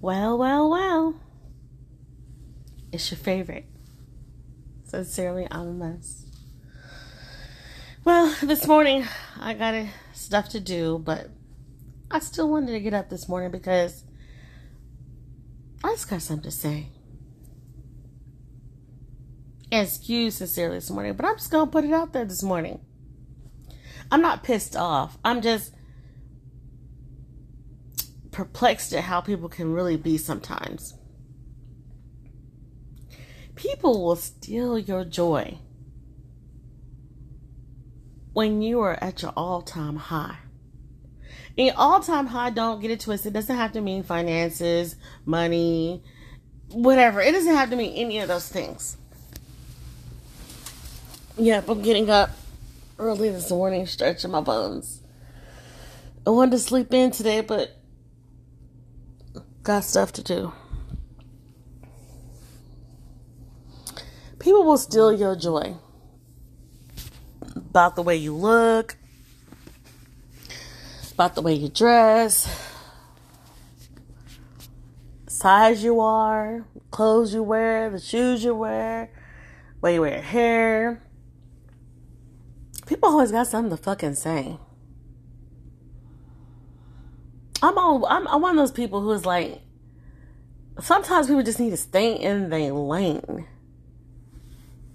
Well, well, well. It's your favorite. Sincerely, I'm a mess. Well, this morning I got stuff to do, but I still wanted to get up this morning because I just got something to say. Excuse sincerely this morning, but I'm just gonna put it out there this morning. I'm not pissed off. I'm just perplexed at how people can really be sometimes. People will steal your joy when you are at your all time high. And all time high, don't get it twisted. It doesn't have to mean finances, money, whatever. It doesn't have to mean any of those things. Yep, I'm getting up early this morning, stretching my bones. I wanted to sleep in today, but got stuff to do. People will steal your joy about the way you look, about the way you dress, size you are, clothes you wear, the shoes you wear, way you wear your hair. People always got something to fucking say. I'm all I'm, I'm one of those people who is like sometimes people just need to stay in their lane.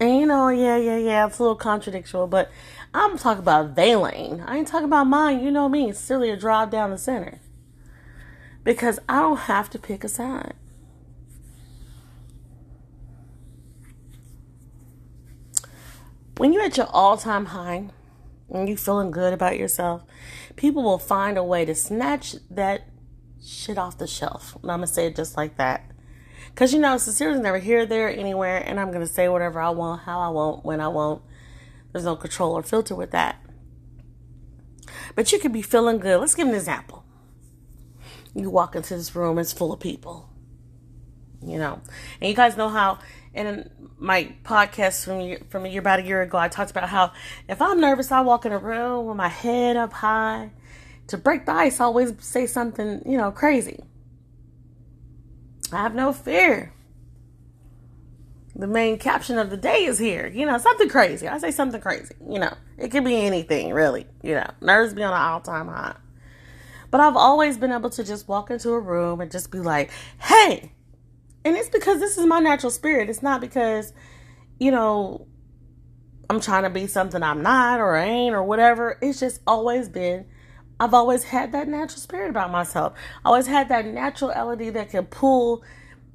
And you know, yeah, yeah, yeah, it's a little contradictory, but I'm talking about their lane. I ain't talking about mine. You know me, it's silly a drive down the center. Because I don't have to pick a side. When you're at your all time high and you feeling good about yourself, people will find a way to snatch that shit off the shelf. And I'm gonna say it just like that. Cause you know, sincerely never here, there, anywhere, and I'm gonna say whatever I want, how I want, when I want. There's no control or filter with that. But you could be feeling good. Let's give an example. You walk into this room, it's full of people. You know, and you guys know how in my podcast from from a year about a year ago, I talked about how if I'm nervous, I walk in a room with my head up high. To break the ice, I always say something, you know, crazy. I have no fear. The main caption of the day is here. You know, something crazy. I say something crazy. You know, it could be anything, really. You know, nerves be on an all time high. But I've always been able to just walk into a room and just be like, hey. And it's because this is my natural spirit. It's not because, you know, I'm trying to be something I'm not or ain't or whatever. It's just always been I've always had that natural spirit about myself. I always had that natural naturality that can pull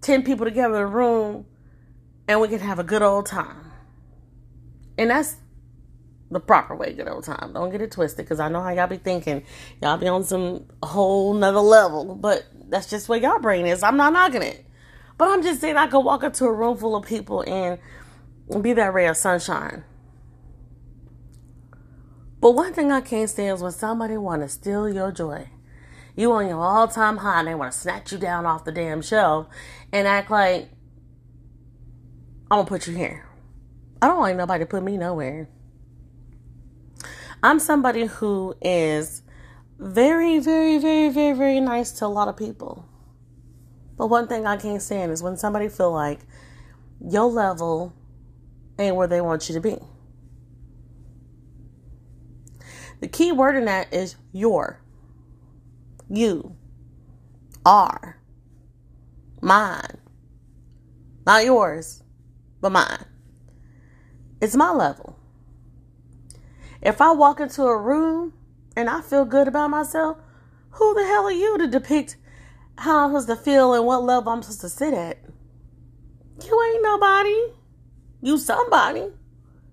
10 people together in a room and we can have a good old time. And that's the proper way, good old time. Don't get it twisted because I know how y'all be thinking. Y'all be on some whole nother level, but that's just where y'all brain is. I'm not knocking it. But I'm just saying I could walk into a room full of people and be that ray of sunshine. But one thing I can't stand is when somebody want to steal your joy. You on your all time high and they want to snatch you down off the damn shelf and act like I'm gonna put you here. I don't want nobody to put me nowhere. I'm somebody who is very, very, very, very, very nice to a lot of people. But one thing I can't stand is when somebody feel like your level ain't where they want you to be. The key word in that is your. You are mine. Not yours, but mine. It's my level. If I walk into a room and I feel good about myself, who the hell are you to depict how I'm supposed to feel and what level I'm supposed to sit at? You ain't nobody. You somebody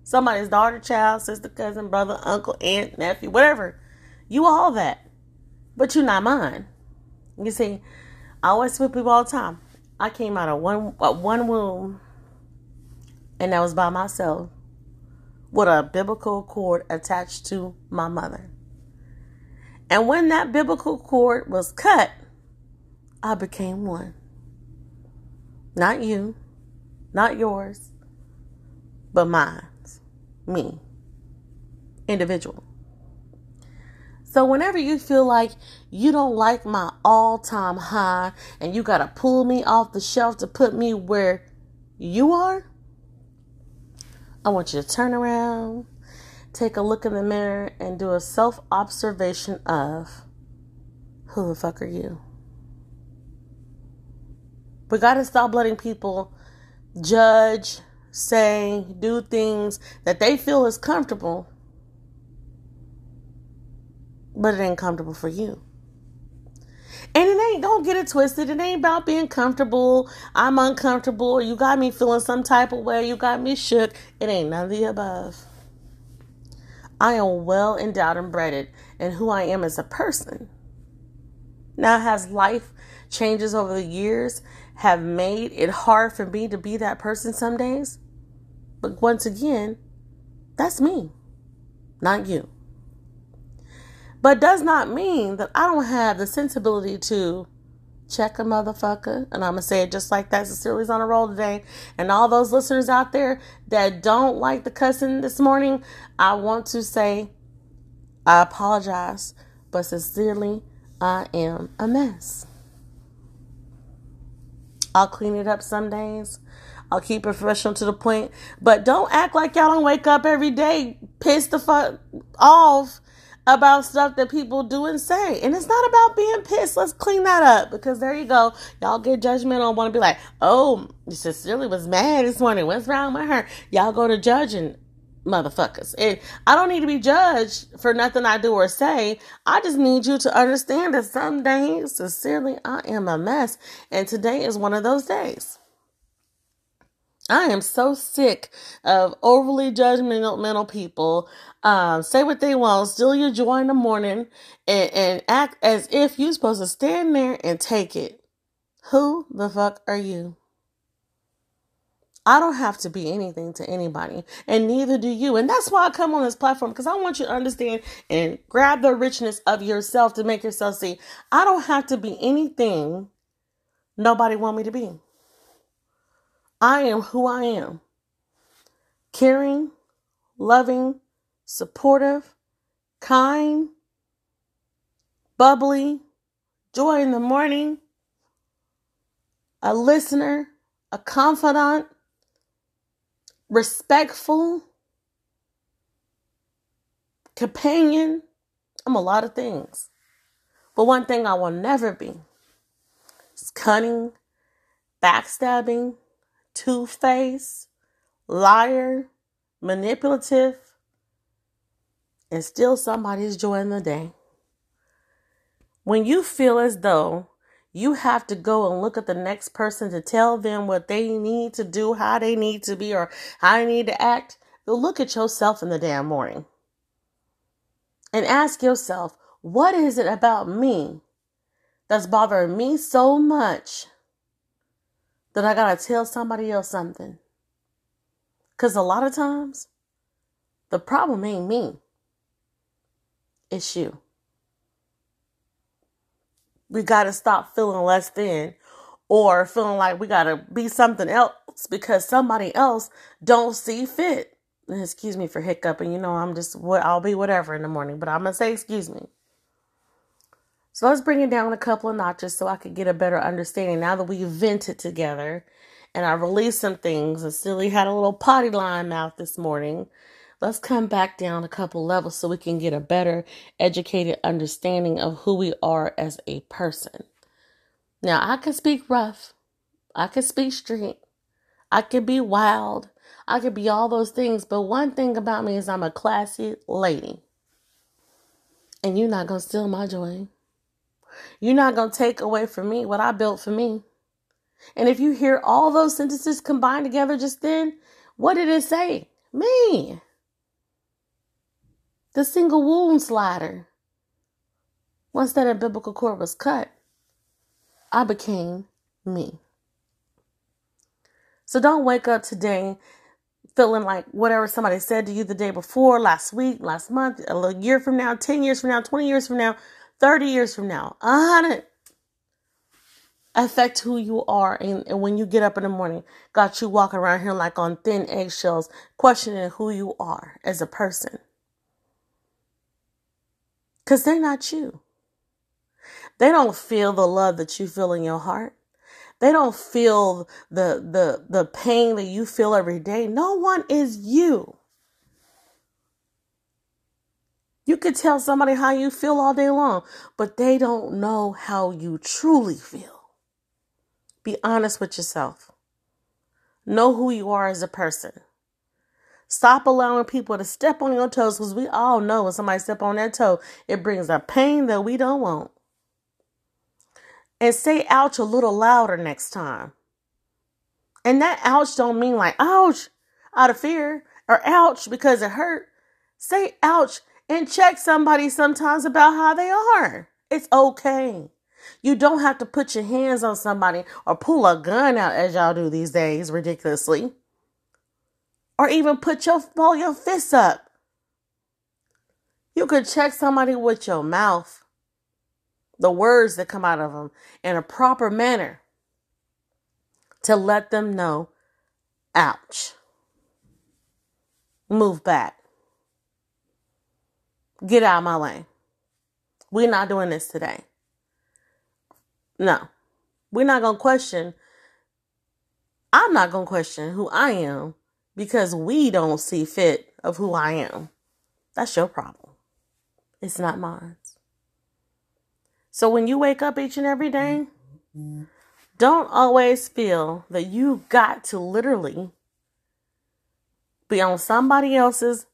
somebody's daughter, child, sister, cousin, brother, uncle, aunt, nephew, whatever. You all that. But you're not mine. You see, I always tell people all the time. I came out of one uh, one womb, and that was by myself, with a biblical cord attached to my mother. And when that biblical cord was cut, I became one. Not you, not yours, but mine me, individual. So whenever you feel like you don't like my all-time high and you got to pull me off the shelf to put me where you are, I want you to turn around, take a look in the mirror and do a self-observation of who the fuck are you? We got to stop letting people judge, say, do things that they feel is comfortable, but it ain't comfortable for you. And it ain't, don't get it twisted. It ain't about being comfortable. I'm uncomfortable. You got me feeling some type of way. You got me shook. It ain't none of the above. I am well endowed and bred in who I am as a person. Now, has life changes over the years have made it hard for me to be that person some days. But once again, that's me, not you. But does not mean that I don't have the sensibility to check a motherfucker. And I'm going to say it just like that. Cecilia's on a roll today. And all those listeners out there that don't like the cussing this morning, I want to say I apologize. But sincerely, I am a mess. I'll clean it up some days. I'll keep it professional to the point. But don't act like y'all don't wake up every day pissed the fuck off about stuff that people do and say. And it's not about being pissed. Let's clean that up because there you go. Y'all get judgmental want to be like, oh, Cecilia was mad this morning. What's wrong with her? Y'all go to judging motherfuckers. And I don't need to be judged for nothing I do or say. I just need you to understand that some days, sincerely, I am a mess. And today is one of those days. I am so sick of overly judgmental people. Um, say what they want, steal your joy in the morning, and, and act as if you're supposed to stand there and take it. Who the fuck are you? I don't have to be anything to anybody, and neither do you. And that's why I come on this platform because I want you to understand and grab the richness of yourself to make yourself see I don't have to be anything nobody want me to be. I am who I am. Caring, loving, supportive, kind, bubbly, joy in the morning, a listener, a confidant, respectful, companion. I'm a lot of things. But one thing I will never be is cunning, backstabbing, two faced, liar, manipulative, and still somebody's joy in the day. When you feel as though you have to go and look at the next person to tell them what they need to do, how they need to be, or how they need to act. Look at yourself in the damn morning and ask yourself, what is it about me that's bothering me so much that I gotta tell somebody else something? Because a lot of times, the problem ain't me, it's you we got to stop feeling less than or feeling like we got to be something else because somebody else don't see fit. Excuse me for hiccuping. You know, I'm just what I'll be whatever in the morning, but I'm going to say excuse me. So let's bring it down a couple of notches so I could get a better understanding now that we vented together and I released some things and Silly had a little potty line mouth this morning let's come back down a couple levels so we can get a better educated understanding of who we are as a person. Now, I can speak rough, I can speak street, I can be wild, I can be all those things, but one thing about me is I'm a classy lady. And you're not going to steal my joy. You're not going to take away from me what I built for me. And if you hear all those sentences combined together just then, what did it say? Me the single wound slider. Once that umbilical cord was cut, I became me. So don't wake up today feeling like whatever somebody said to you the day before, last week, last month, a year from now, 10 years from now, 20 years from now, 30 years from now, 100 affect who you are. And, and when you get up in the morning, got you walking around here like on thin eggshells, questioning who you are as a person. Because they're not you. They don't feel the love that you feel in your heart. They don't feel the the the pain that you feel every day. No one is you. You could tell somebody how you feel all day long, but they don't know how you truly feel. Be honest with yourself. Know who you are as a person. Stop allowing people to step on your toes because we all know when somebody step on that toe, it brings a pain that we don't want. And say ouch a little louder next time. And that ouch don't mean like ouch out of fear or ouch because it hurt. Say ouch and check somebody sometimes about how they are. It's okay. You don't have to put your hands on somebody or pull a gun out as y'all do these days ridiculously or even put your pull your fists up. You could check somebody with your mouth, the words that come out of them in a proper manner to let them know, ouch. Move back. Get out of my lane. We're not doing this today. No. We're not going to question. I'm not going to question who I am because we don't see fit of who I am. That's your problem. It's not mine. So when you wake up each and every day, don't always feel that you got to literally be on somebody else's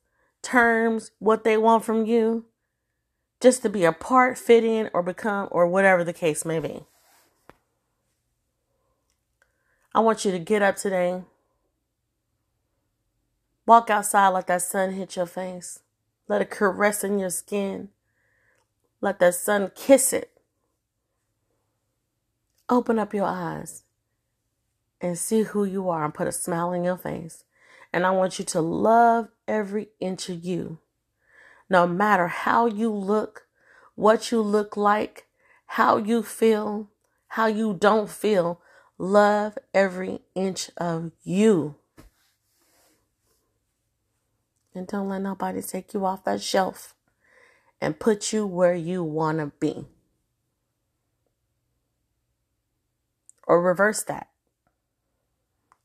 terms, what they want from you, just to be a part, fit in, or become, or whatever the case may be. I want you to get up today Walk outside, let that sun hit your face. Let it caress in your skin. Let that sun kiss it. Open up your eyes and see who you are and put a smile on your face. And I want you to love every inch of you. No matter how you look, what you look like, how you feel, how you don't feel, love every inch of you. And don't let nobody take you off that shelf and put you where you want to be. Or reverse that.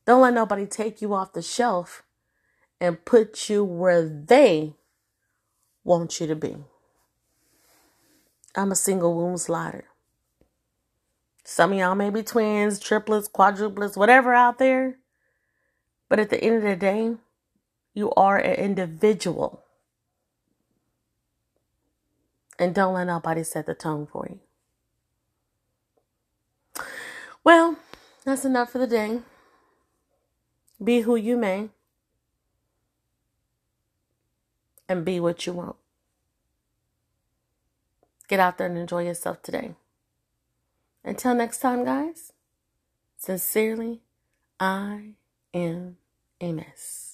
Don't let nobody take you off the shelf and put you where they want you to be. I'm a single womb slider. Some of y'all may be twins, triplets, quadruplets, whatever out there. But at the end of the day, you are an individual. And don't let nobody set the tone for you. Well, that's enough for the day. Be who you may. And be what you want. Get out there and enjoy yourself today. Until next time, guys, sincerely, I am a mess.